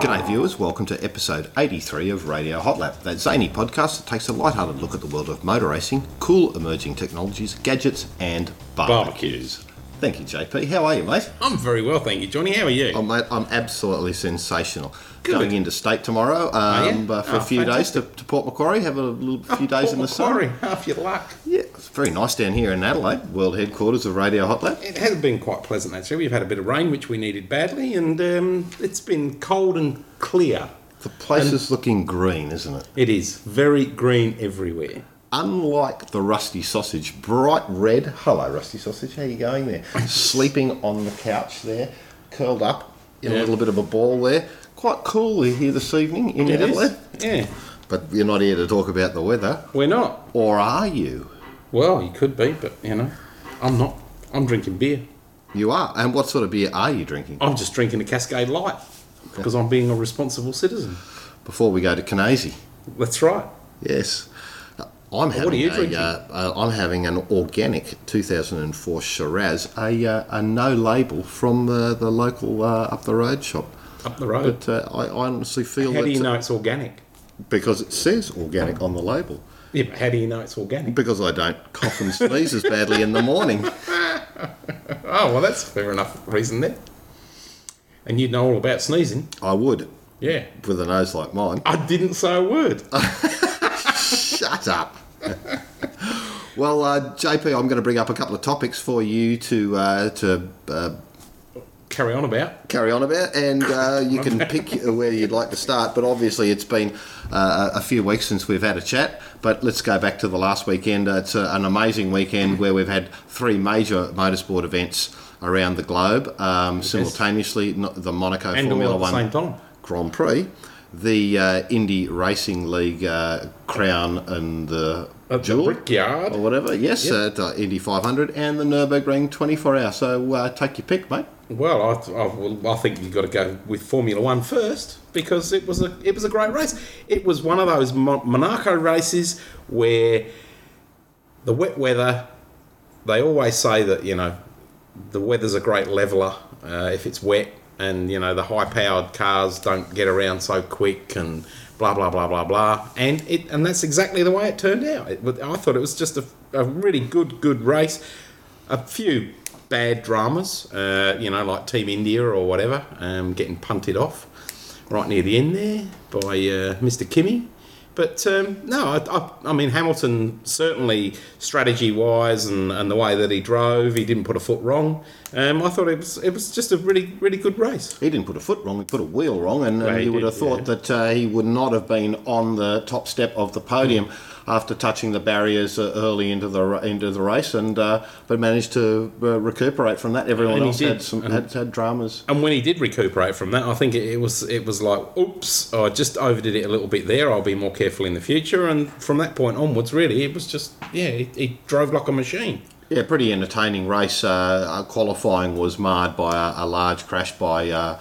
G'day viewers, welcome to episode 83 of Radio Hot Lap, that zany podcast that takes a light-hearted look at the world of motor racing, cool emerging technologies, gadgets and barbecues. Thank you JP, how are you mate? I'm very well, thank you, Johnny. How are you? Oh mate, I'm absolutely sensational. Going into state tomorrow um, uh, for Oh, a few days to, to Port Macquarie, have a little few days in the sun. Macquarie, half your luck. Yeah, it's very nice down here in Adelaide, world headquarters of Radio Hot Lap. It has been quite pleasant actually. We've had a bit of rain, which we needed badly, and um, it's been cold and clear. The place is looking green, isn't it? It is very green everywhere. Unlike the rusty sausage, bright red. Hello, rusty sausage. How you going there? Sleeping on the couch there, curled up in a little bit of a ball there. Quite cool here this evening in It is. Yeah, But you're not here to talk about the weather, we're not. or are you? Well, you could be, but you know, I'm not. I'm drinking beer. You are. And what sort of beer are you drinking? I'm just drinking a Cascade Light because I'm being a responsible citizen. Before we go to Canasi. That's right. Yes. I'm having What are you a, drinking? uh, uh, I'm having an organic 2004 Shiraz, a, uh, a no label from uh, the local uh, up the road shop. Up the road. But uh, I, I honestly feel how that do you know it's organic? because it says organic on the label. Yeah, but how do you know it's organic? Because I don't cough and sneeze as badly in the morning. Oh, well, that's fair enough reason there. And you'd know all about sneezing. I would Yeah. with a nose like mine. I didn't say a word. Shut up. well, uh, JP, I'm going to bring up a couple of topics for you to uh, to uh, Carry on about. carry on about, and uh, you can pick where you'd like to start. But obviously, it's been uh, a few weeks since we've had a chat. But let's go back to the last weekend. Uh, it's a, an amazing weekend where we've had three major motorsport events around the globe um, simultaneously. Not the Monaco And Formula One. Grand Prix, the uh, Indy Racing League uh, crown and the At jewel Brickyard. or whatever. Yes, Yep. at uh, Indy 500 and the Nurburgring 24 hour. So uh, take your pick, mate. Well, I, I, I think you've got to go with Formula One first because it was a it was a great race. It was one of those Mon- Monaco races where the wet weather. They always say that you know the weather's a great leveler uh, if it's wet, and you know the high-powered cars don't get around so quick and blah blah blah blah blah. And it and that's exactly the way it turned out. It, I thought it was just a, a really good good race. A few bad dramas, uh, you know, like Team India or whatever, um, getting punted off right near the end there by uh, Mr. Kimi. But um, no, I, I, I mean Hamilton certainly strategy wise and, and the way that he drove, he didn't put a foot wrong. Um, I thought it was it was just a really really good race. He didn't put a foot wrong, he put a wheel wrong, and, Well, and he you would did, have thought yeah. that uh, he would not have been on the top step of the podium after touching the barriers uh, early into the into the race, and uh, but managed to uh, recuperate from that. Everyone And else did, had some had, had dramas. And when he did recuperate from that, I think it, it was it was like, oops, I just overdid it a little bit there. I'll be more careful in the future. And from that point onwards, really, it was just yeah, he, he drove like a machine. Yeah, pretty entertaining race. Uh, uh, qualifying was marred by a, a large crash by uh,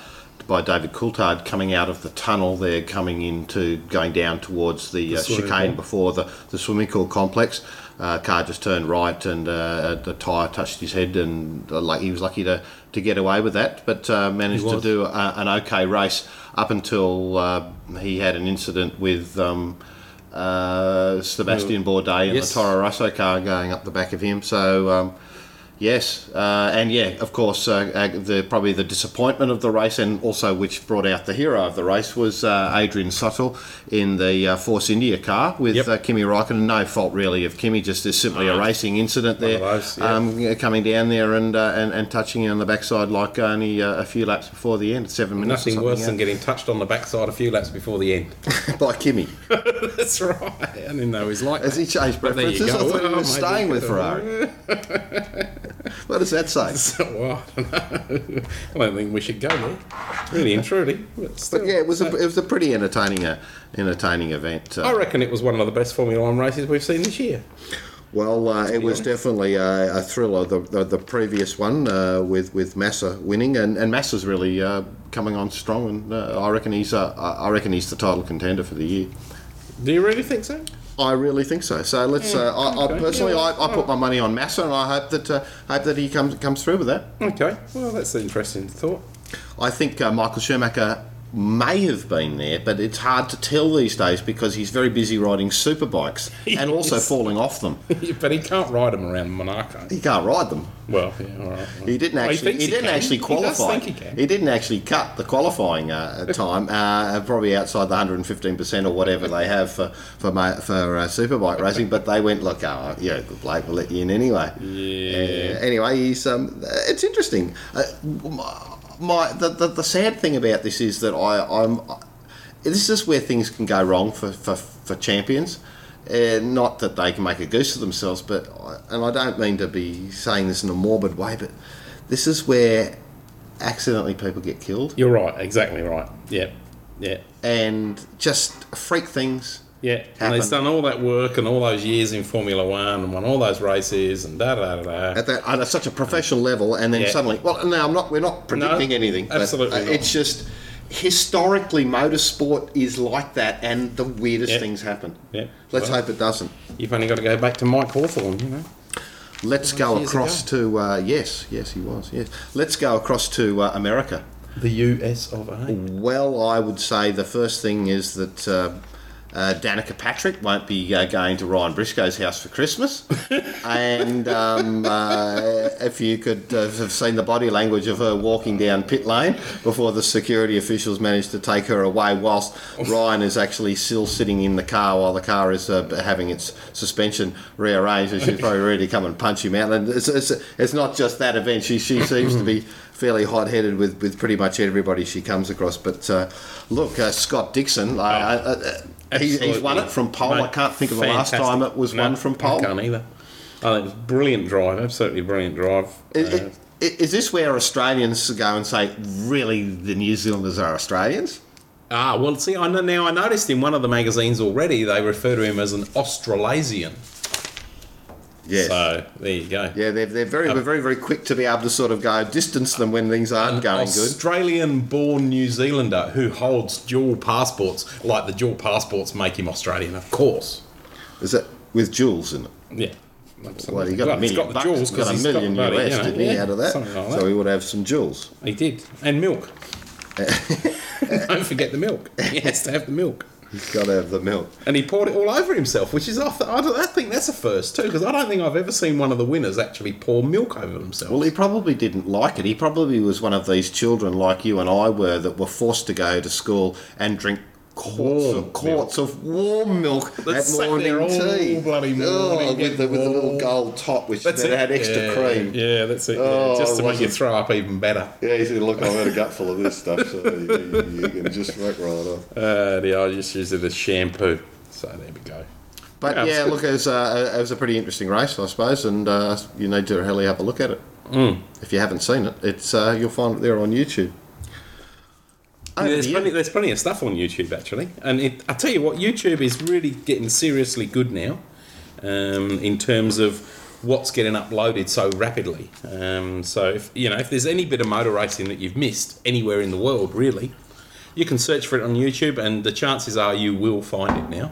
by David Coulthard coming out of the tunnel there, coming into going down towards the, uh, chicane pool. before the, the swimming pool complex. Uh, car just turned right and uh, the tyre touched his head, and uh, like he was lucky to, to get away with that, but uh, managed to do a, an okay race up until uh, he had an incident with. Um, uh, Sebastian Bourdais and the Toro Rosso car going up the back of him. So um, yes, uh, and yeah, of course, uh, uh, the probably the disappointment of the race, and also which brought out the hero of the race was uh, Adrian Sutil in the uh, Force India car with Yep. uh, Kimi Raikkonen. No fault really of Kimi, just as simply a racing incident there, those, yeah. um, coming down there and, uh, and and touching you on the backside like only uh, a few laps before the end, seven minutes. or Nothing worse something, than getting touched on the backside a few laps before the end. by Kimi. That's right. I didn't know he was like Has that. he changed But there you preferences? I thought he was maybe staying with Ferrari. What does that say? So, well, I don't know. I don't think we should go there. Really and truly. But, still. But yeah, it was a, it was a pretty entertaining uh, entertaining event. Uh, I reckon it was one of the best Formula One races we've seen this year. Well, uh, it was honest. definitely a, a thriller. The, the the previous one uh, with with Massa winning, and, and Massa's really uh, coming on strong, and uh, I reckon he's uh, I I reckon he's the title contender for the year. Do you really think so? I really think so. So let's. Uh, I, I personally, Yeah, I, I put my money on Massa, and I hope that uh, hope that he comes comes through with that. Okay. Well, that's an interesting thought. I think uh, Michael Schumacher may have been there, but it's hard to tell these days because he's very busy riding superbikes and also Yes. falling off them. but he can't ride them around Monaco. He can't ride them. Well, yeah, all right. well. He didn't actually. thinks he, didn't can. actually He qualify. think he can. didn't actually cut the qualifying uh, time, uh, probably outside the 115 percent or whatever they have for for for uh, superbike racing. But they went, look, oh, yeah, good bloke, we'll let you in anyway. Yeah. Uh, anyway, he's um, it's interesting. My the, the the sad thing about this is that I I'm this is where things can go wrong for for, for champions. Uh, not that they can make a goose of themselves, but and I don't mean to be saying this in a morbid way, but this is where accidentally people get killed You're right. Exactly right. Yeah. Yeah. and just freak things. Yeah, and he's done all that work and all those years in Formula One and won all those races and da da da da. at that at such a professional level, and then Yeah. suddenly, well, no, I'm not. We're not predicting No, anything. but, absolutely uh, not. it's just historically, motorsport is like that, and the weirdest Yeah. things happen. Yeah. Let's Well, hope it doesn't. You've only got to go back to Mike Hawthorn, you know. Let's go years across to uh, yes, yes, he was. Yes, let's go across to uh, America. The US of A. Well, I would say the first thing is that uh, Danica Patrick won't be uh, going to Ryan Briscoe's house for Christmas. and um, uh, if you could uh, have seen the body language of her walking down pit lane before the security officials managed to take her away, whilst Ryan is actually still sitting in the car while the car is uh, having its suspension rearranged, and she's probably ready to come and punch him out. And it's, it's, it's not just that event; she she seems to be fairly hot-headed with, with pretty much everybody she comes across. But uh, look, uh, Scott Dixon, uh, uh, uh, he, he's won it from pole. I can't think of the last time it was No, won from pole. I can't either. I think it was brilliant drive, absolutely brilliant drive. Uh, Is this where Australians go and say, really, the New Zealanders are Australians? ah, well, see, I know, now I noticed in one of the magazines already they refer to him as an Australasian. Yes. So there you go. yeah, they're, they're very, they're very, very quick to be able to sort of go distance them when things aren't going good. Australian-born New Zealander who holds dual passports, like the dual passports make him Australian, of course. Is it with Jules in it? Yeah. Well, he got a Well, he's million got the bucks, jewels got a million got, US, you know, didn't he, out of that? like So that. he would have some jewels. He did, and milk. Don't forget the milk. He has to have the milk. He's got to have the milk. And he poured it all over himself, which is th- I, don't- I think that's a first too, because I don't think I've ever seen one of the winners actually pour milk over themselves. Well, he probably didn't like it. He probably was one of these children like you and I were that were forced to go to school and drink quarts, Warm of, quarts of warm milk That at morning there all tea. bloody Oh, with, the, with the little gold top, which that's that it. had extra yeah, cream. Yeah, that's it. yeah, Oh, just to make you throw up even better. Yeah, he said, "Look, I've had a gut full of this stuff, so you, you- you can just whack right off." Uh, the I just use it as shampoo. So there we go. But Yeah, yeah, look, it was, uh, it was a pretty interesting race, I suppose, and uh, you need to really have a look at it. Mm. If you haven't seen it, it's uh, you'll find it there on YouTube. There's plenty. There's plenty of stuff on YouTube actually, and it, I tell you what, YouTube is really getting seriously good now, um, in terms of what's getting uploaded so rapidly. Um, so if you know if there's any bit of motor racing that you've missed anywhere in the world, really, you can search for it on YouTube, and the chances are you will find it now.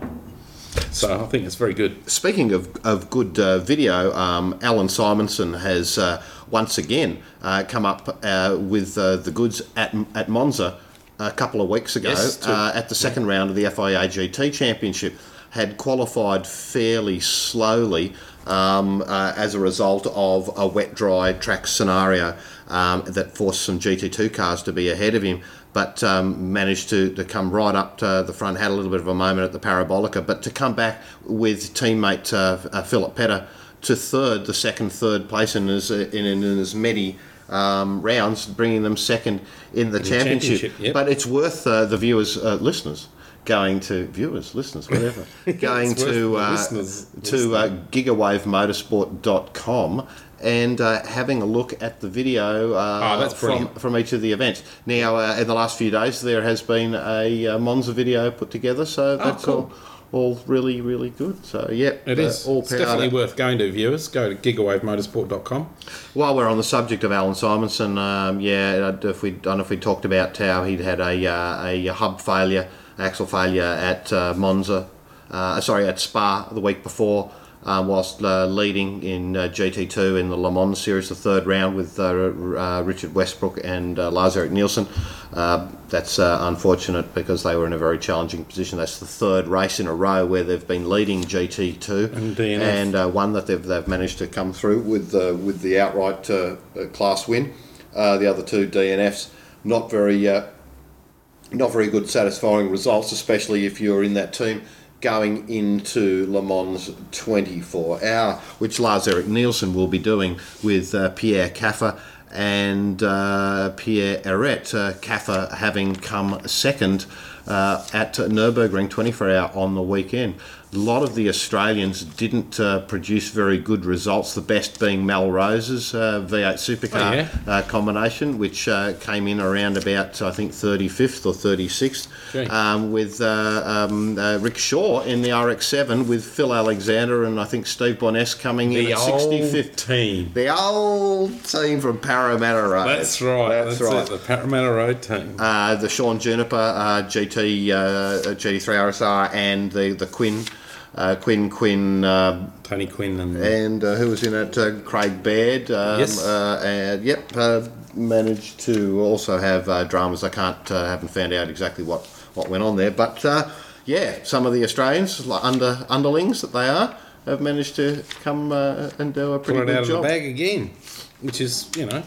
So I think it's very good. Speaking of, of good uh, video, um, Allan Simonsen has uh, once again uh, come up uh, with uh, the goods at, at Monza a couple of weeks ago Yes, to- uh, at the second round of the FIA GT Championship. Had qualified fairly slowly um, uh, as a result of a wet dry track scenario um, that forced some GT2 cars to be ahead of him but um, managed to, to come right up to the front, had a little bit of a moment at the Parabolica, but to come back with teammate uh, uh, Philipp Peter to third, the second, third place in as, in, in as many um, rounds, bringing them second in the championship. championship, yep. But it's worth uh, the viewers, uh, listeners, going to viewers, listeners, whatever, going to uh, listeners to uh, gigawavemotorsport.com and uh, having a look at the video uh, Oh, from, from each of the events. Now, uh, in the last few days, there has been a uh, Monza video put together, so that's Oh, cool. all, all really, really good. So, yeah, It uh, all it's definitely worth going to, viewers. Go to gigawavemotorsport.com. While we're on the subject of Allan Simonsen, um, yeah, I- if we I don't know if we talked about how he'd had a uh, a hub failure, axle failure at uh, Monza, uh, sorry, at Spa the week before, um, whilst uh, leading in uh, GT2 in the Le Mans series, the third round with uh, uh, Richard Westbrook and uh, Lars Erik Nielsen. Uh, that's uh, unfortunate because they were in a very challenging position. That's the third race in a row where they've been leading GT2 And and uh, one that they've, they've managed to come through with uh, with the outright class win. Uh, the other two DNFs not very uh, not very good satisfying results, especially if you're in that team going into Le Mans 24 hour, which Lars Erik Nielsen will be doing with uh, Pierre Kaffer and uh, Pierre Ehret. Uh, having come second uh, at Nürburgring 24 hour on the weekend. A lot of the Australians didn't uh, produce very good results, the best being Melrose's uh, V8 Supercar Oh, yeah? uh, combination, which uh, came in around about I think 35th or 36th, um, with uh, um, uh, Rick Shaw in the RX7 with Phil Alexander and I think Steve Boness coming in The at old 65th. team. The old team from Parramatta Road. That's right. That's, That's, right. it. The Parramatta Road team. Uh, the Sean Juniper uh, GT uh, GT3 RSR and the the Quinn uh, Quinn Quinn uh, Tony Quinn and and uh, who was in it? Uh, Craig Baird. Um, Yes. Uh, and yep, uh, managed to also have uh, dramas. I can't uh, haven't found out exactly what what went on there, but uh, yeah, some of the Australians, like under underlings that they are, have managed to come uh, and do a pretty pull it good out of job. the bag again, which is you know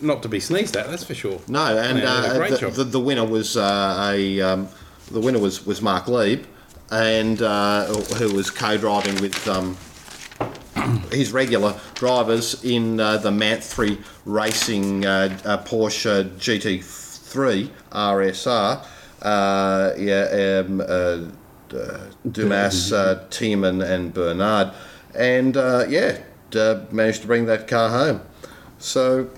not to be sneezed at. That's for sure. No, and Yeah, they did a uh, the, the, the winner was uh, a um, the winner was, was Marc Lieb, and uh, who was co-driving with um, his regular drivers in uh, the Manthey Racing uh, uh, Porsche GT3 RSR. Uh, yeah, um, uh, Dumas, uh, Tiemann, and Bernhard, and uh, yeah, managed to bring that car home. So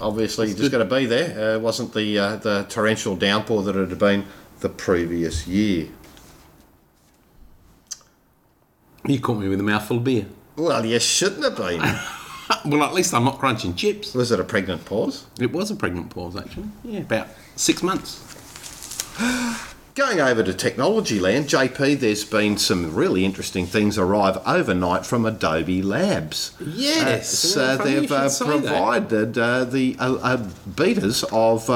obviously, you just got to be there. Uh, it wasn't the uh, the torrential downpour that it had been the previous year. You caught me with a mouthful of beer. Well, you shouldn't have been. Well, at least I'm not crunching chips. Was it a pregnant pause? It was a pregnant pause, actually. Yeah, about six months. Going over to technology land, JP, there's been some really interesting things arrive overnight from Adobe Labs. Yes. Uh, so they've uh, provided uh, the uh, uh, betas of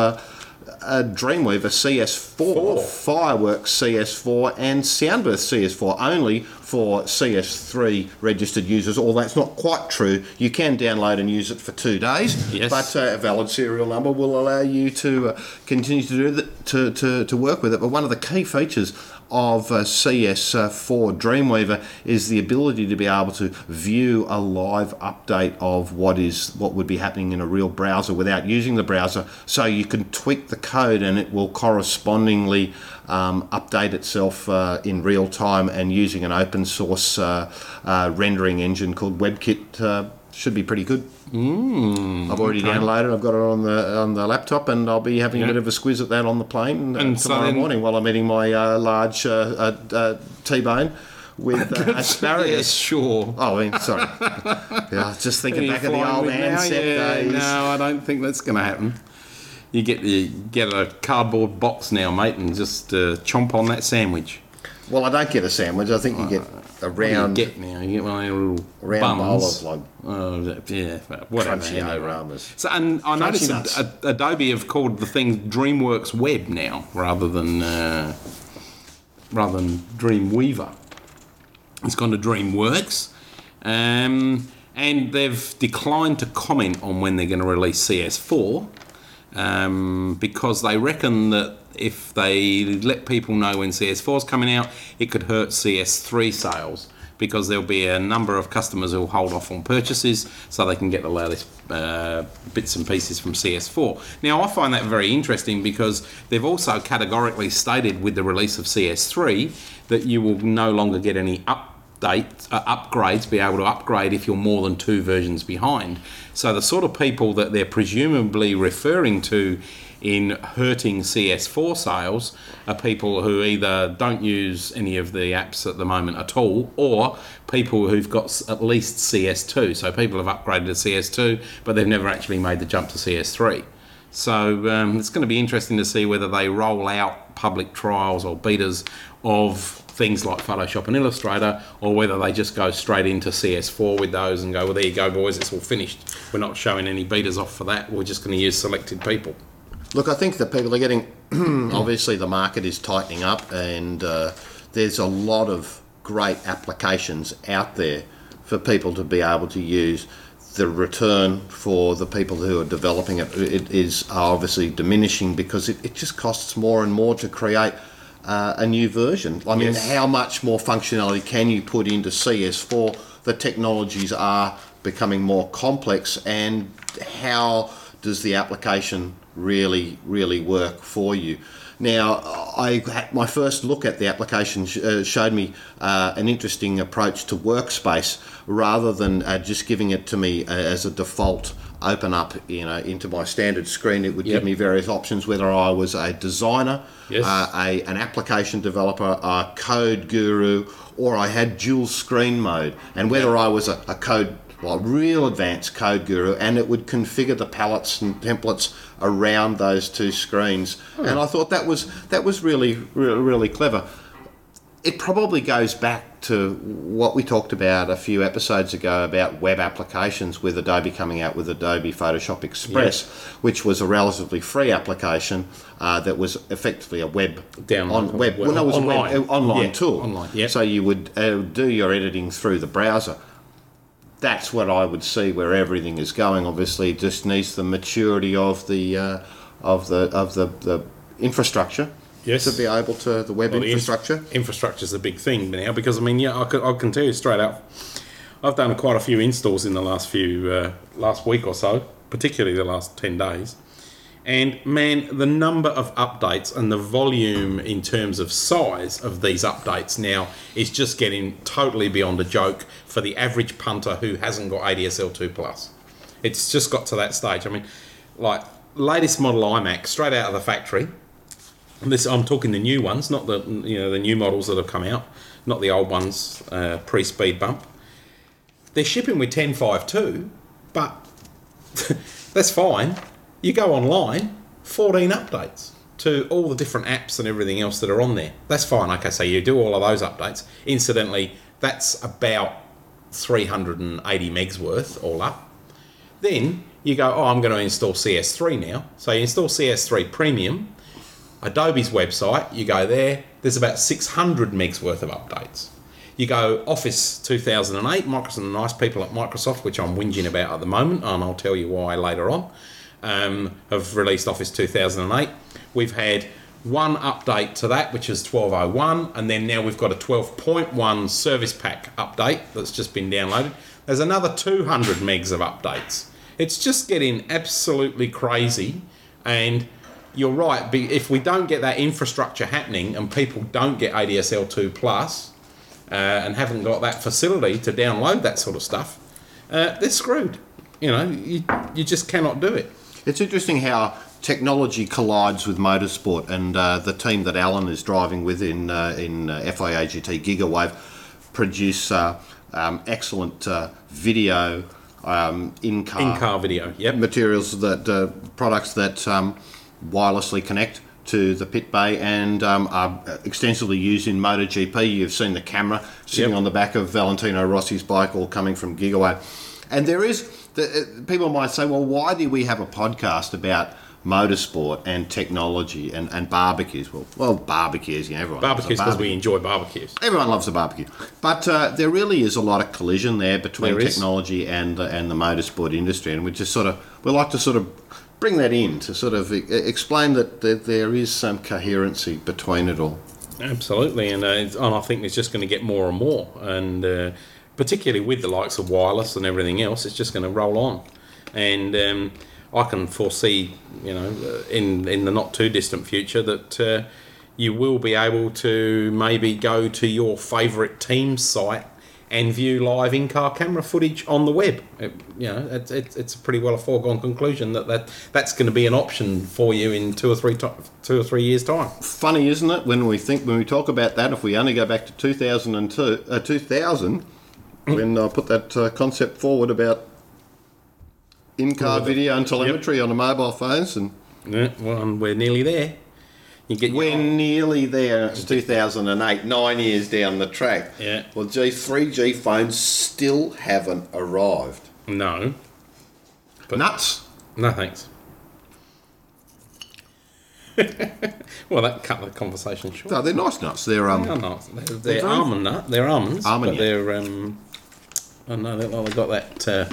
uh, Dreamweaver CS4, Four. Fireworks CS4, and Soundbooth CS4 only for CS3 registered users. Although that's not quite true, you can download and use it for two days. Yes. But uh, a valid serial number will allow you to uh, continue to do that, to, to, to work with it. But one of the key features of uh, CS4 Dreamweaver is the ability to be able to view a live update of what is what would be happening in a real browser without using the browser. So you can tweak the code and it will correspondingly um, update itself uh, in real time and using an open source uh, uh, rendering engine called WebKit. Uh, should be pretty good. Mm, I've already downloaded. I've got it on the on the laptop, and I'll be having Yeah. a bit of a squiz at that on the plane uh, And so tomorrow then- morning while I'm eating my uh, large uh, uh, uh, T-bone with uh, Yes, asparagus. sure. Oh, I mean, sorry. yeah, just thinking back you of the old with now? Ansett yeah, days. No, I don't think that's going to happen. You get the get a cardboard box now, mate, and just uh, chomp on that sandwich. Well, I don't get a sandwich. I think you get a do you get now? You get one of little round bowl of like that- yeah, whatever. crunchy anyway. Oramas. So, and I noticed nuts. that Adobe have called the thing DreamWorks Web now, rather than uh, rather than Dreamweaver. It's gone to DreamWorks, um, and they've declined to comment on when they're going to release CS4 um, because they reckon that if they let people know when CS4 is coming out, it could hurt CS3 sales because there'll be a number of customers who'll hold off on purchases so they can get the latest uh, bits and pieces from CS4. Now, I find that very interesting because they've also categorically stated with the release of CS3 that you will no longer get any update uh, upgrades, be able to upgrade if you're more than two versions behind. So the sort of people that they're presumably referring to in hurting CS4 sales are people who either don't use any of the apps at the moment at all, or people who've got at least CS2. So people have upgraded to CS2, but they've never actually made the jump to CS3. So um, it's going to be interesting to see whether they roll out public trials or betas of things like Photoshop and Illustrator, or whether they just go straight into CS4 with those and go, well, there you go, boys, it's all finished. We're not showing any betas off for that. We're just going to use selected people. Look, I think that people are getting. obviously, the market is tightening up, and uh, there's a lot of great applications out there for people to be able to use. The return for the people who are developing it, it is obviously diminishing because it, it just costs more and more to create uh, a new version. I mean, Yes. how much more functionality can you put into CS4? The technologies are becoming more complex, and how does the application really, really work for you? Now, I my first look at the application sh- uh, showed me uh, an interesting approach to workspace rather than uh, just giving it to me uh, as a default open up you know into my standard screen it would Yep. give me various options whether i was a designer Yes. uh, a, an application developer, a code guru, or I had dual screen mode, and whether I was a, a code, well, real advanced code guru, and it would configure the palettes and templates around those two screens, and I thought that was that was really really, really clever. It probably goes back to what we talked about a few episodes ago about web applications with Adobe coming out with Adobe Photoshop Express, which was a relatively free application uh, that was effectively a web Download. on web. Well, no, it was a Online. web, uh, online Yeah, tool. online, yeah. So you would uh, do your editing through the browser. That's what I would see where everything is going. Obviously, it just needs the maturity of the uh, of the of the, the infrastructure Yes. to be able to the web Well, the inf- infrastructure. is a big thing now because I mean, yeah, I can, I can tell you straight out. I've done quite a few installs in the last few uh, last week or so, particularly the last ten days. And man, the number of updates and the volume in terms of size of these updates now is just getting totally beyond a joke for the average punter who hasn't got ADSL two plus. It's just got to that stage. I mean, like latest model iMac straight out of the factory. This I'm talking the new ones, not the you know the new models that have come out, not the old ones uh, pre speed bump. They're shipping with 10.5.2, but that's fine. You go online, 14 updates to all the different apps and everything else that are on there. That's fine. Okay, so you do all of those updates. Incidentally, that's about 380 megs worth all up. Then you go, oh, I'm going to install CS3 now. So you install CS3 Premium. Adobe's website, you go there, there's about 600 megs worth of updates. You go Office 2008, Microsoft, the nice people at Microsoft, which I'm whinging about at the moment, and I'll tell you why later on, um, have released Office 2008. We've had one update to that, which is 12.01, and then now we've got a 12.1 service pack update that's just been downloaded. There's another 200 megs of updates. It's just getting absolutely crazy, and you're right. If we don't get that infrastructure happening and people don't get ADSL two plus uh, and haven't got that facility to download that sort of stuff, uh, they're screwed. You know, you, you just cannot do it. It's interesting how technology collides with motorsport, and uh, the team that Alan is driving with in uh, in uh, FIAGT Gigawave produce uh, um, excellent uh, video um, in car In car video, yep. materials that uh, products that um, wirelessly connect to the pit bay and um, are extensively used in MotoGP. You've seen the camera sitting Yep. on the back of Valentino Rossi's bike, all coming from GigaWave, And there is the, uh, people might say, well, why do we have a podcast about motorsport and technology and, and barbecues? Well, well, barbecues, you know, everyone Barbecues because we enjoy barbecues. Everyone loves a barbecue, but uh, there really is a lot of collision there between There technology and the, and the motorsport industry, and we just sort of we like to sort of bring that in to sort of explain that, that there is some coherency between it all. Absolutely, and, uh, and I think it's just going to get more and more, and uh, particularly with the likes of wireless and everything else, it's just going to roll on. And um, I can foresee, you know, uh, in in the not too distant future that uh, you will be able to maybe go to your favourite team's site and view live in-car camera footage on the web. It, you know, it's, it's, it's pretty well a foregone conclusion that, that that's going to be an option for you in two or three to, two or three years' time. Funny, isn't it, when we think when we talk about that? If we only go back to 2002, uh, 2000, when I put that uh, concept forward about in-car video and telemetry on the mobile phones, and Yeah, well, and we're nearly there. You get we're nearly there. It's 2008, nine years down the track. Yeah. Well, G 3G phones still haven't arrived. no, But- Nuts. no thanks. well, that cut the conversation short. No, they're nice nuts. They're um. No, no, they're, they're almond nut. They're almonds, Almond, but they're um. Oh no, they, well, they got that uh,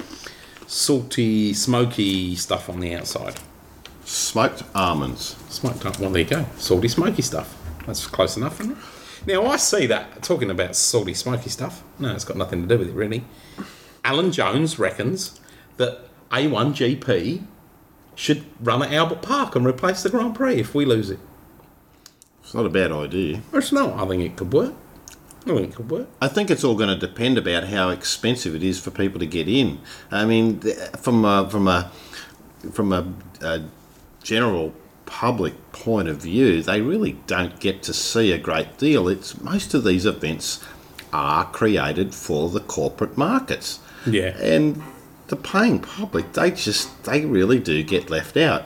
salty, smoky stuff on the outside. Smoked almonds. Smoked up. Well, there you go. Salty, smoky stuff. That's close enough, isn't it? Now, I see that, talking about salty, smoky stuff, no, it's got nothing to do with it, really. Alan Jones reckons that A1GP should run at Albert Park and replace the Grand Prix if we lose it. It's not a bad idea. It's not. I think it could work. I think it could work. I think it's all going to depend about how expensive it is for people to get in. I mean, from a, from a from a, a general public point of view, they really don't get to see a great deal. It's most of these events are created for the corporate markets, Yeah. and the paying public they just they really do get left out.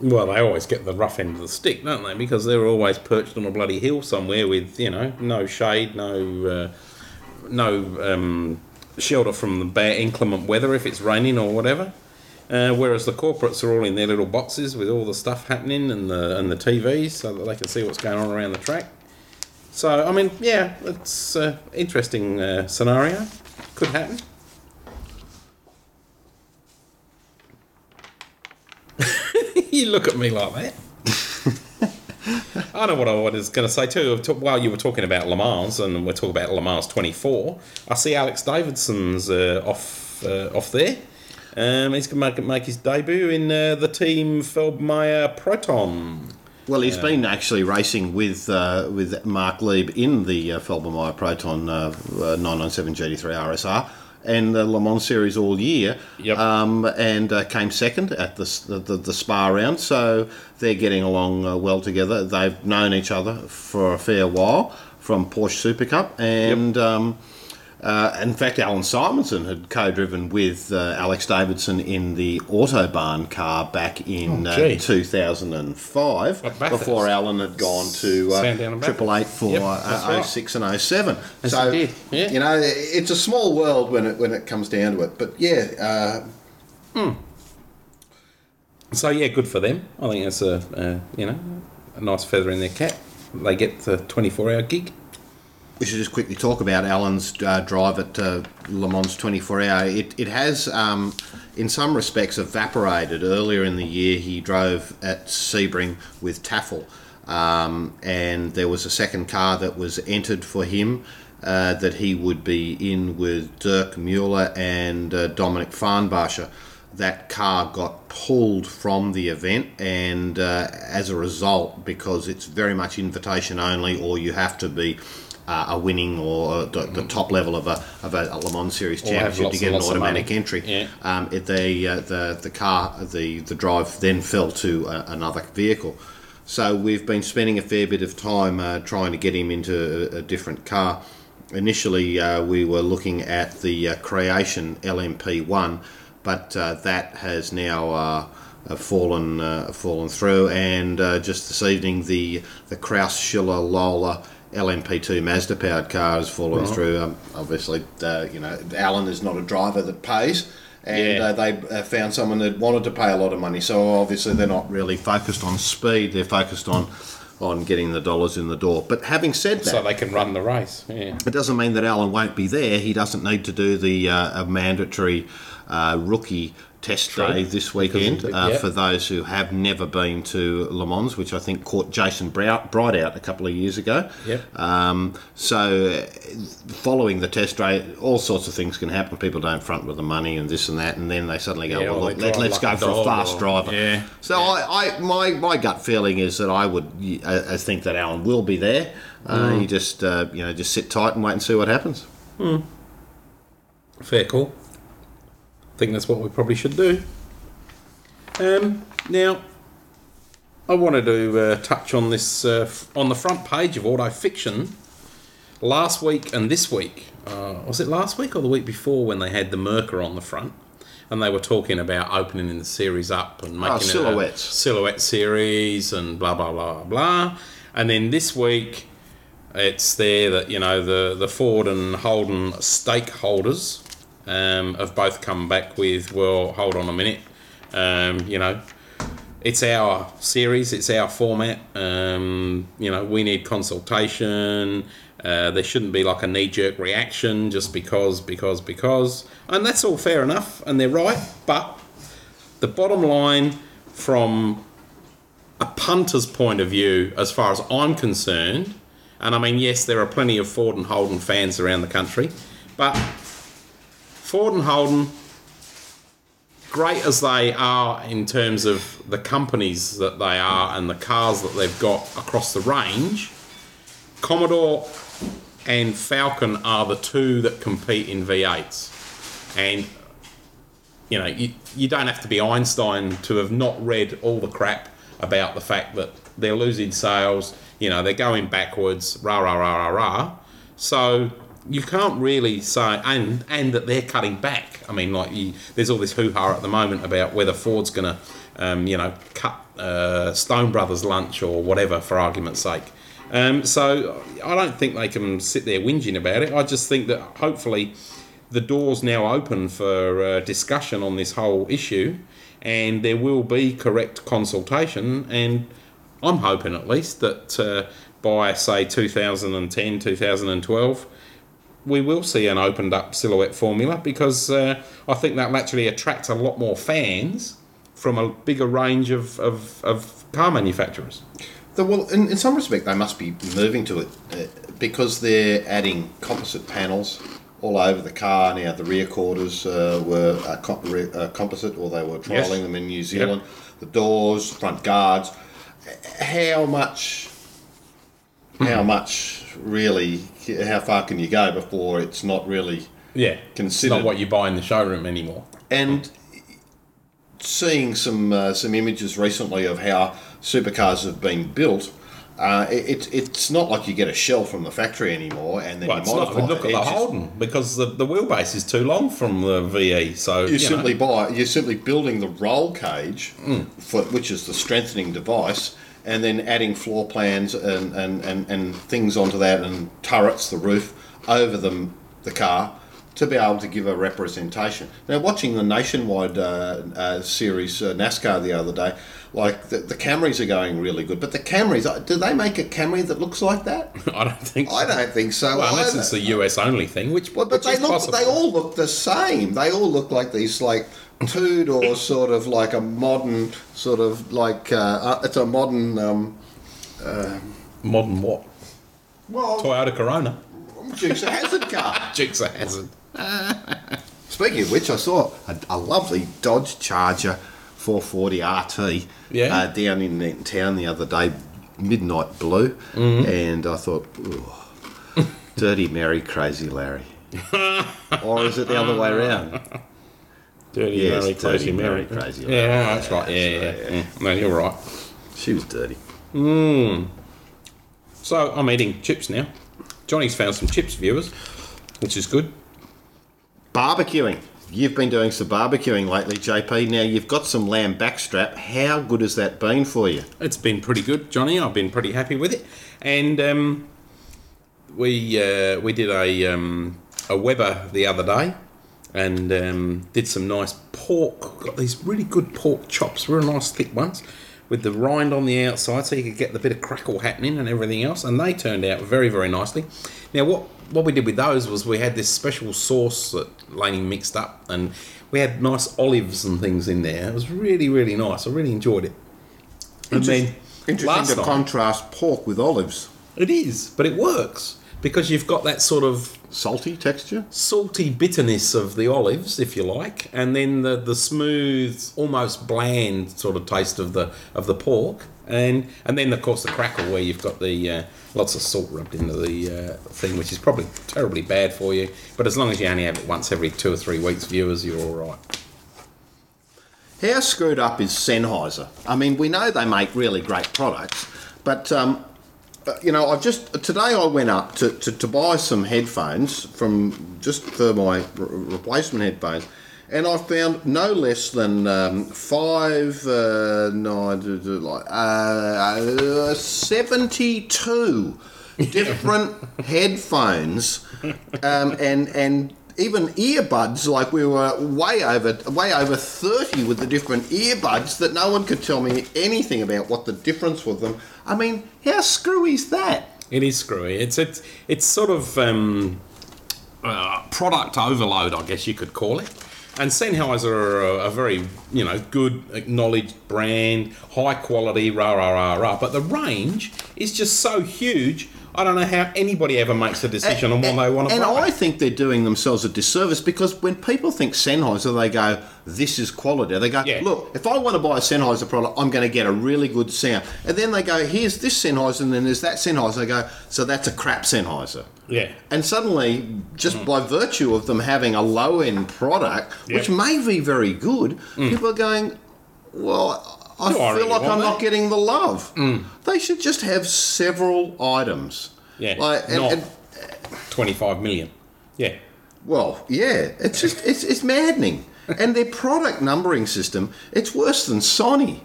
Well, they always get the rough end of the stick, don't they? Because they're always perched on a bloody hill somewhere with, you know, no shade, no, uh, no um, shelter from the bad inclement weather if it's raining or whatever. Uh, whereas the corporates are all in their little boxes with all the stuff happening and the and the TVs, so that they can see what's going on around the track. So, I mean, yeah, it's an interesting uh, scenario. Could happen. You look at me like that. I know what I was going to say too. While you were talking about Le Mans, and we're talking about Le Mans 24, I see Alex Davison's uh, off uh, off there. Um, he's going to make, make his debut in uh, the team Felbermayr Proton. Well, he's been actually racing with uh, with Marc Lieb in the uh, Felbermayr Proton uh, uh, 997 GT3 RSR and the Le Mans series all year, Yep. um, and uh, came second at the, the, the Spa round. So they're getting along uh, well together. They've known each other for a fair while from Porsche Super Cup, and um, uh, in fact, Allan Simonsen had co-driven with uh, Alex Davison in the Autobahn car back in Oh, uh, 2005, At before Alan had gone to uh, Sandown and Bathurst. Triple Eight for yep, uh, right. 06 and 07. Yes, so yeah. you know, it's a small world when it when it comes down to it. But yeah, uh, So yeah, good for them. I think that's a uh, you know a nice feather in their cap. They get the 24 hour gig. We should just quickly talk about Alan's uh, drive at uh, Le Mans 24 Hour. It, it has, um, in some respects, evaporated. Earlier in the year, he drove at Sebring with Taffel, um, and there was a second car that was entered for him. Uh, that he would be in with Dirk Mueller and uh, Dominik Farnbacher. That car got pulled from the event, and uh, as a result, because it's very much invitation only, or you have to be uh, a winning or the, the top level of a, of a, Le Mans Series championship to get an automatic entry. Yeah. Um, it, the, uh, the the car the the drive then fell to uh, another vehicle. So we've been spending a fair bit of time uh, trying to get him into a, a different car. Initially, uh, we were looking at the uh, Creation LMP1, but uh, that has now uh, uh, fallen uh, fallen through. And uh, just this evening, the the Kruse Schiller Lola LMP2 Mazda powered car has fallen through. Um, obviously, uh, you know, Alan is not a driver that pays. And Yeah. uh, they uh, found someone that wanted to pay a lot of money, so obviously they're not really focused on speed. They're focused on on getting the dollars in the door. But having said that, So they can run the race. Yeah. it doesn't mean that Alan won't be there. He doesn't need to do the uh, a mandatory uh, rookie test True. day this weekend of- uh, for those who have never been to Le Mans, which I think caught Jason Bright out a couple of years ago. Yep. Um, so, uh, following the test day, all sorts of things can happen. People don't front with the money and this and that, and then they suddenly go, Yeah, "Well, let, let's like go for a fast or- driver." yeah. So, I, I, my, my gut feeling is that I would, uh, I think that Alan will be there. Uh, Mm. You just, uh, you know, just sit tight and wait and see what happens. Fair call. I think that's what we probably should do. Um, now, I wanted to uh, touch on this uh, f- on the front page of Auto Action last week and this week. Uh, was it last week or the week before when they had the Merker on the front? And they were talking about opening in the series up and making it a silhouette series and blah blah blah blah. And then this week, it's there that you know the the Ford and Holden stakeholders um, have both come back with well, hold on a minute, um, you know, it's our series, it's our format. Um, you know, we need consultation. Uh, there shouldn't be like a knee jerk reaction just because, because, because, and that's all fair enough, and they're right. But the bottom line, from a punter's point of view, as far as I'm concerned, and I mean, yes, there are plenty of Ford and Holden fans around the country, but Ford and Holden, great as they are in terms of the companies that they are and the cars that they've got across the range, Commodore and Falcon are the two that compete in V8s. And you know, you, you don't have to be Einstein to have not read all the crap about the fact that they're losing sales, you know, they're going backwards, rah, rah, rah, rah, rah. So you can't really say, and and that they're cutting back. I mean, like, you, there's all this hoo ha at the moment about whether Ford's going to, um, you know, cut uh, Stone Brothers lunch or whatever, for argument's sake. Um, so I don't think they can sit there whinging about it. I just think that hopefully the door's now open for uh, discussion on this whole issue, and there will be correct consultation. And I'm hoping at least that uh, by say 2010, 2012, we will see an opened up silhouette formula because uh, I think that'll actually attract a lot more fans from a bigger range of, of, of car manufacturers. The, well, in, in some respect, they must be moving to it uh, because they're adding composite panels all over the car. Now, the rear quarters uh, were uh, com- re- uh, composite, or they were trialling Yes. them in New Zealand. The doors, front guards. How much? How much really? How far can you go before it's not really? Yeah, it's Considered- not what you buy in the showroom anymore. And seeing some uh, some images recently of how supercars have been built, uh, it, it, it's not like you get a shell from the factory anymore and then Well, you it's not. modify Look it. at the It's just- Holden because the, the wheelbase is too long from the VE. So You you simply know, buy. You're simply building the roll cage, for, which is the strengthening device, and then adding floor plans and, and, and, and things onto that, and turrets, the roof over them, the car, to be able to give a representation. Now, watching the nationwide uh, uh, series uh, NASCAR the other day, like the, the Camrys are going really good, but the Camrys, uh, do they make a Camry that looks like that? I don't think. So. I don't think so. Well, unless it's the US only thing, which Well, but which they look. possible. They all look the same. They all look like these like two door sort of like a modern sort of like uh, uh, it's a modern. Um, modern what? well, Toyota Corona. Of Hazzard car. Dukes of Hazzard. Speaking of which, I saw a, a lovely Dodge Charger 440 RT Yeah. uh, down in, in town the other day, midnight blue, Mm-hmm. and I thought, dirty Mary, crazy Larry. or is it the other way around? Dirty Yes, Mary, Dirty Crazy Mary, Mary. Crazy Yeah, that's right. Yeah, yeah. yeah. No, you're right. She was dirty. Mmm. So I'm eating chips now. Johnny's found some chips, viewers, which is good. Barbecuing. You've been doing some barbecuing lately, JP. Now you've got some lamb backstrap. How good has that been for you? It's been pretty good, Johnny. I've been pretty happy with it, and um, we uh, we did a um, a Weber the other day, and um, did some nice pork. Got these really good pork chops, real nice thick ones. with the rind on the outside, so you could get the bit of crackle happening and everything else. And they turned out very, very nicely. Now, what what we did with those was we had this special sauce that Laney mixed up, and we had nice olives and things in there. It was really, really nice. I really enjoyed it. And then Interesting last to night- contrast pork with olives. it is, but it works because you've got that sort of Salty texture. salty bitterness of the olives, if you like, and then the, the smooth, almost bland sort of taste of the of the pork, and and then of course the crackle where you've got the uh, lots of salt rubbed into the uh, thing, which is probably terribly bad for you. But as long as you only have it once every two or three weeks, viewers, you're all right. How screwed up is Sennheiser? I mean, we know they make really great products, but um, you know, I just today I went up to, to, to buy some headphones from just for my re- replacement headphones, and I found no less than um, five, uh, nine, like uh, seventy-two different headphones, um, and and even earbuds. Like we were way over way over thirty with the different earbuds that no one could tell me anything about what the difference was them. I mean, how screwy is that? It is screwy. It's it's it's sort of um, uh, product overload, I guess you could call it. And Sennheiser are a, a very you know good acknowledged brand, high quality, rah rah rah rah. But the range is just so huge. I don't know how anybody ever makes a decision on what they want to And buy. I think they're doing themselves a disservice because when people think Sennheiser, they go, "This is quality." They go, Yeah. "Look, if I want to buy a Sennheiser product, I'm going to get a really good sound." And then they go, "Here's this Sennheiser, and then there's that Sennheiser." They go, "So that's a crap Sennheiser." yeah. And suddenly, just by virtue of them having a low end product, which Mm. Yeah. Mm. may be very good, people are going, Well, I feel like I'm that?" Mm. not getting the love. They should just have several items. Yeah. Like, and, not and, 25 million. Yeah. well, yeah, it's just, it's, it's maddening. and their product numbering system, it's worse than Sony.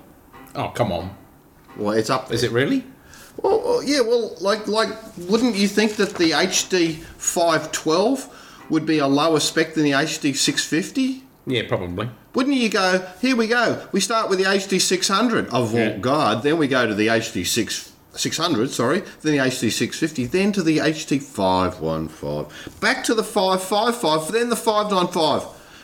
Oh, come on. Well, it's up there. Is it really? Well, well, yeah, well, like, like, wouldn't you think that the HD 512 would be a lower spec than the HD 650? Yeah, probably. Wouldn't you go, here we go, we start with the HD 600, avant Yeah. garde, then we go to the HD 6, 600, sorry, then the HD 650, then to the HD 515, back to the 555, then the 595,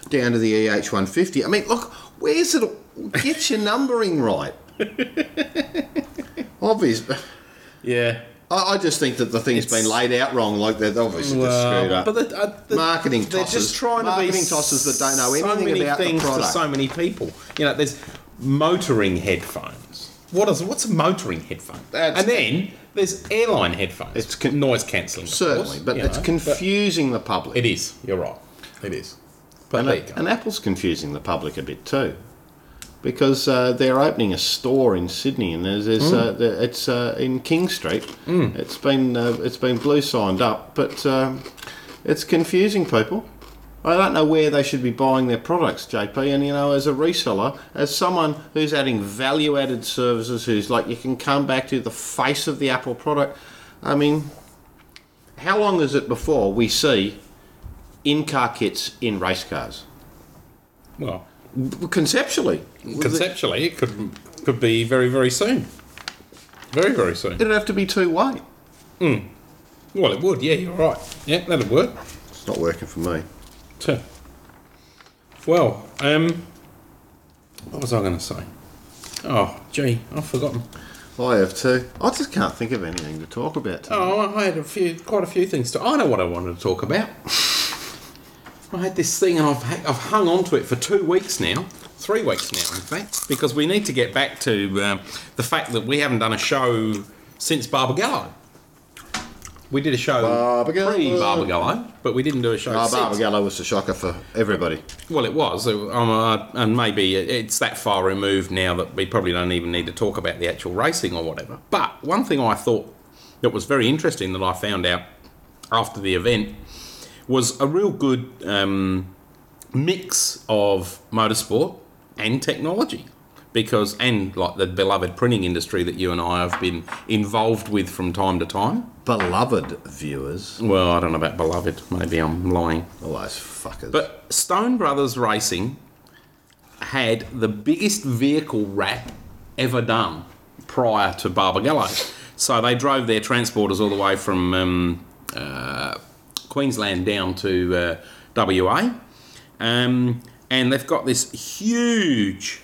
down to the EH 150. I mean, look, where's it? Get your numbering right. Obvious. Yeah. I, I just think that the thing's It's- been laid out wrong, like they're obviously just screwed up. But the, uh, the, Marketing they're tosses. just trying to Marketing be tosses that don't know so anything many about the things product. so many people. You know, there's motoring headphones. What is what's a motoring headphone? That's- and then there's airline headphones. It's con- noise cancelling, Certainly, but you it's know, confusing the public. It is. You're right. It is. But and, there you go. and Apple's confusing the public a bit too, because uh, they're opening a store in Sydney, and there's, there's uh, the- it's uh, in King Street. It's been uh, it's been blue signed up, but um, it's confusing people. I don't know where they should be buying their products, JP. And you know, as a reseller, as someone who's adding value-added services, who's like you can come back to the face of the Apple product. I mean, how long is it before we see in-car kits in race cars? well, Conceptually, conceptually, it could could be very very soon. Very very soon. it'd have to be two way. Well, it would. Yeah, you're right. Yeah, that'd work. It's not working for me. Tuh. Well, um, what was I going to say? Oh, gee, I've forgotten. I have too. I just can't think of anything to talk about. Today. Oh, I had a few, quite a few things to. I know what I wanted to talk about. I had this thing, and I've I've hung on to it for two weeks now, three weeks now, in fact, because we need to get back to um, the fact that we haven't done a show since Barbagallo. We did a show Barbagallo. pre Barbagallo, but we didn't do a show Oh, since. Barbagallo was a shocker for everybody. Well, it was, um, uh, and maybe it's that far removed now that we probably don't even need to talk about the actual racing or whatever. But one thing I thought that was very interesting that I found out after the event was a real good um, mix of motorsport and technology. Because, and like the beloved printing industry that you and I have been involved with from time to time. Beloved viewers. Well, I don't know about beloved, maybe I'm lying. All those fuckers. But Stone Brothers Racing had the biggest vehicle wrap ever done prior to Barbagallo. So they drove their transporters all the way from um, uh, Queensland down to uh, WA. Um, and they've got this huge.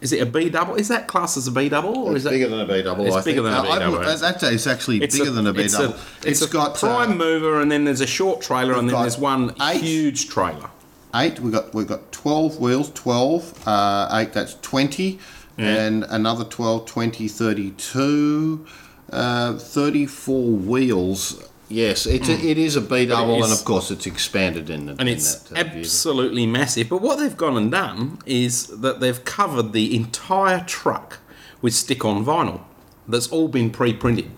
Is it a B double? Is that class as a B double, or It's is that bigger than a B double. It's I bigger think. than a Uh, double, I- yeah. It's actually It's bigger a- than a B it's double. A, it's, a got prime uh, mover, and then there's a short trailer, and then there's one eight. huge trailer. eight. We got we got twelve wheels. Twelve. Uh, eight. That's twenty. And another 12, 20, 32, uh, 34 wheels. Yes, it's a, it is a B double, and of course it's expanded in. the- and in it's that, uh, absolutely massive. But what they've gone and done is that they've covered the entire truck with stick-on vinyl that's all been pre-printed.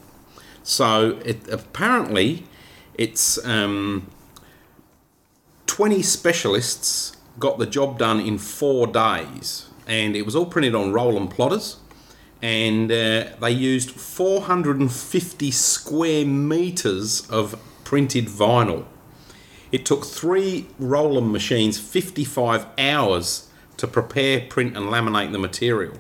So it apparently it's um, 20 specialists got the job done in four days, and it was all printed on Roland plotters. And uh, they used 450 square meters of printed vinyl. It took three Roland machines 55 hours to prepare, print, and laminate the material.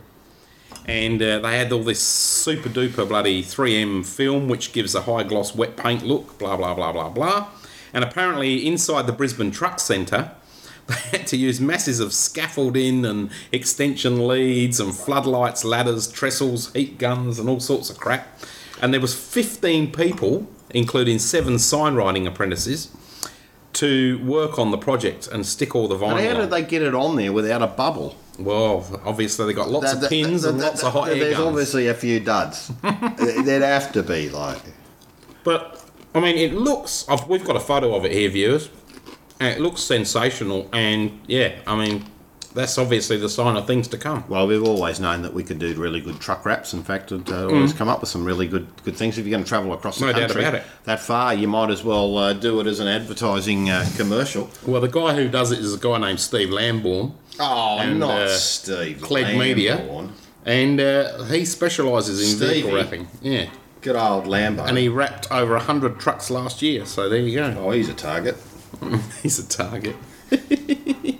And uh, they had all this super duper bloody 3M film, which gives a high gloss wet paint look, blah, blah, blah, blah, blah. And apparently, inside the Brisbane Truck Centre, they had to use masses of scaffolding and extension leads and floodlights, ladders, trestles, heat guns, and all sorts of crap. And there was 15 people, including seven sign writing apprentices, to work on the project and stick all the vinyl. And how did they get it on there without a bubble? Well, obviously they got lots That- of pins that- and lots of hot air There's guns. obviously a few duds. There'd have to be like. But I mean, it looks. I've, we've got a photo of it here, viewers. It looks sensational, and yeah, I mean, that's obviously the sign of things to come. Well, we've always known that we could do really good truck wraps. In fact, it uh, always come up with some really good good things. If you're going to travel across the Mm. No country that far, you might as well uh, do it as an advertising uh, commercial. Well, the guy who does it is a guy named Steve Lambourne, Oh, And, not uh, Steve. Clegg Media. And uh, he specialises in vehicle wrapping. Yeah, Good old Lambo. and he wrapped over hundred trucks last year. So there you go. oh, he's a target. He's a target. it,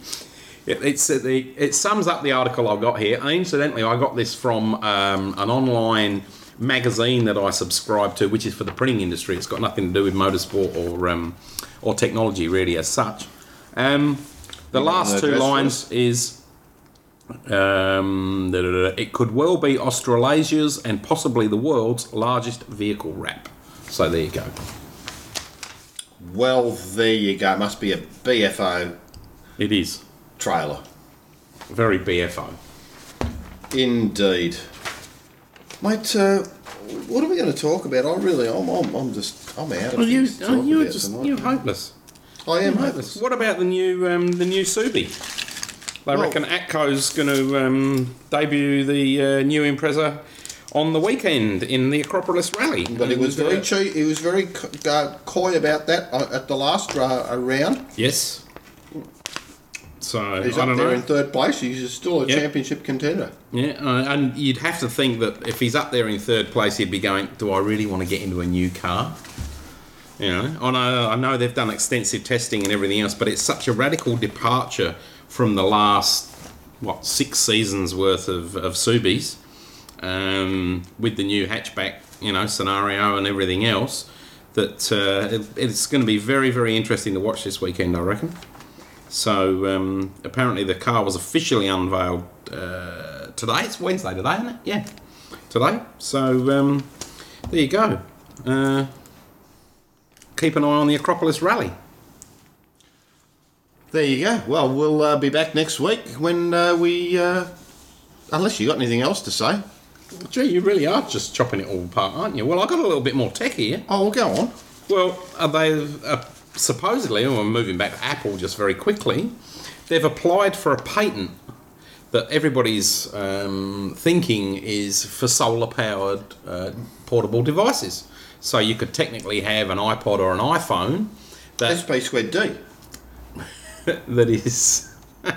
it's, uh, the, it sums up the article I've got here. And incidentally, I got this from um, an online magazine that I subscribe to, which is for the printing industry. It's got nothing to do with motorsport or um, or technology really as such. Um, the You last two lines is. Um, it could well be Australasia's and possibly the world's largest vehicle wrap. So there you go. Well, there you go. It must be a BFO It is trailer. very BFO. Indeed. Mate, uh, what are we going to talk about? I really, I'm, I'm, I'm just, I'm out of Well, you, things to talk you're about just tonight. you're hopeless. I am hopeless. hopeless. What about the new um, the new Subi? They Well- reckon Atco's going to um, debut the uh, new Impreza on the weekend in the Acropolis Rally. But he was very cheap. He was very uh, coy about that uh, at the last uh, round. yes. So He's I up don't there know. in third place. He's still a Yeah. championship contender. Yeah, uh, and you'd have to think that if he's up there in third place, he'd be going, "Do I really want to get into a new car?" You know, I know, I know they've done extensive testing and everything else, but it's such a radical departure from the last what six seasons worth of of Subis um, with the new hatchback, you know, scenario and everything else. That uh, it, it's going to be very, very interesting to watch this weekend, I reckon. So um, apparently the car was officially unveiled uh, today. It's Wednesday today, isn't it? Yeah, today. So um, there you go. Uh, keep an eye on the Acropolis Rally. There you go. Well, we'll uh, be back next week when uh, we. Uh, unless you got anything else to say. Gee, you really are just chopping it all apart, aren't you? Well, I got a little bit more tech here. Oh, well, go on. Well, are they uh, supposedly, and we're moving back to Apple just very quickly, they've applied for a patent that everybody's um, thinking is for solar powered uh, portable devices. So you could technically have an iPod or an iPhone that, SP squared D. that is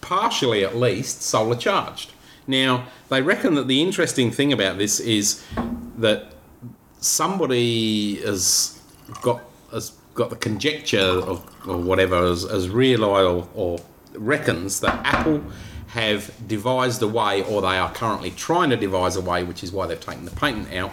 partially at least solar charged. Now, they reckon that the interesting thing about this is that somebody has got has got the conjecture of or whatever has, has realised or, or reckons that Apple have devised a way, or they are currently trying to devise a way, which is why they've taken the patent out,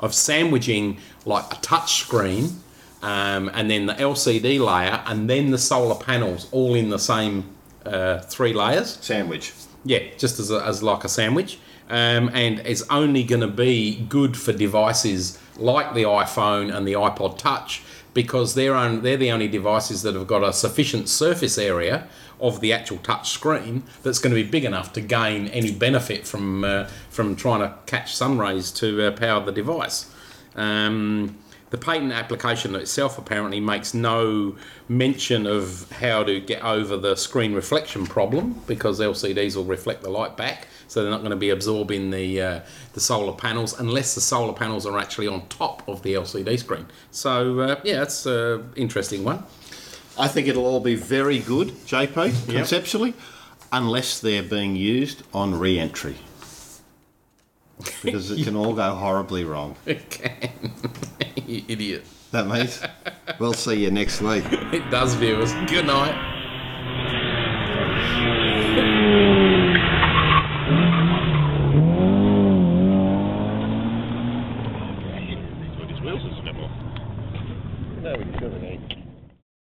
of sandwiching like a touch screen um, and then the LCD layer and then the solar panels all in the same uh, three layers. Sandwich. Yeah, just as, a, as like a sandwich. Um, and it's only going to be good for devices like the iPhone and the iPod Touch because they're, on, they're the only devices that have got a sufficient surface area of the actual touch screen that's going to be big enough to gain any benefit from uh, from trying to catch sun rays to uh, power the device. Um, the patent application itself apparently makes no mention of how to get over the screen reflection problem because LCDs will reflect the light back, so they're not going to be absorbing the uh, the solar panels unless the solar panels are actually on top of the LCD screen. So uh, yeah, that's an interesting one. I think it'll all be very good, JP, conceptually, unless they're being used on re entry because it can all go horribly wrong. It can. you idiot. That, mate. we'll see you next week. It does, viewers. Good night.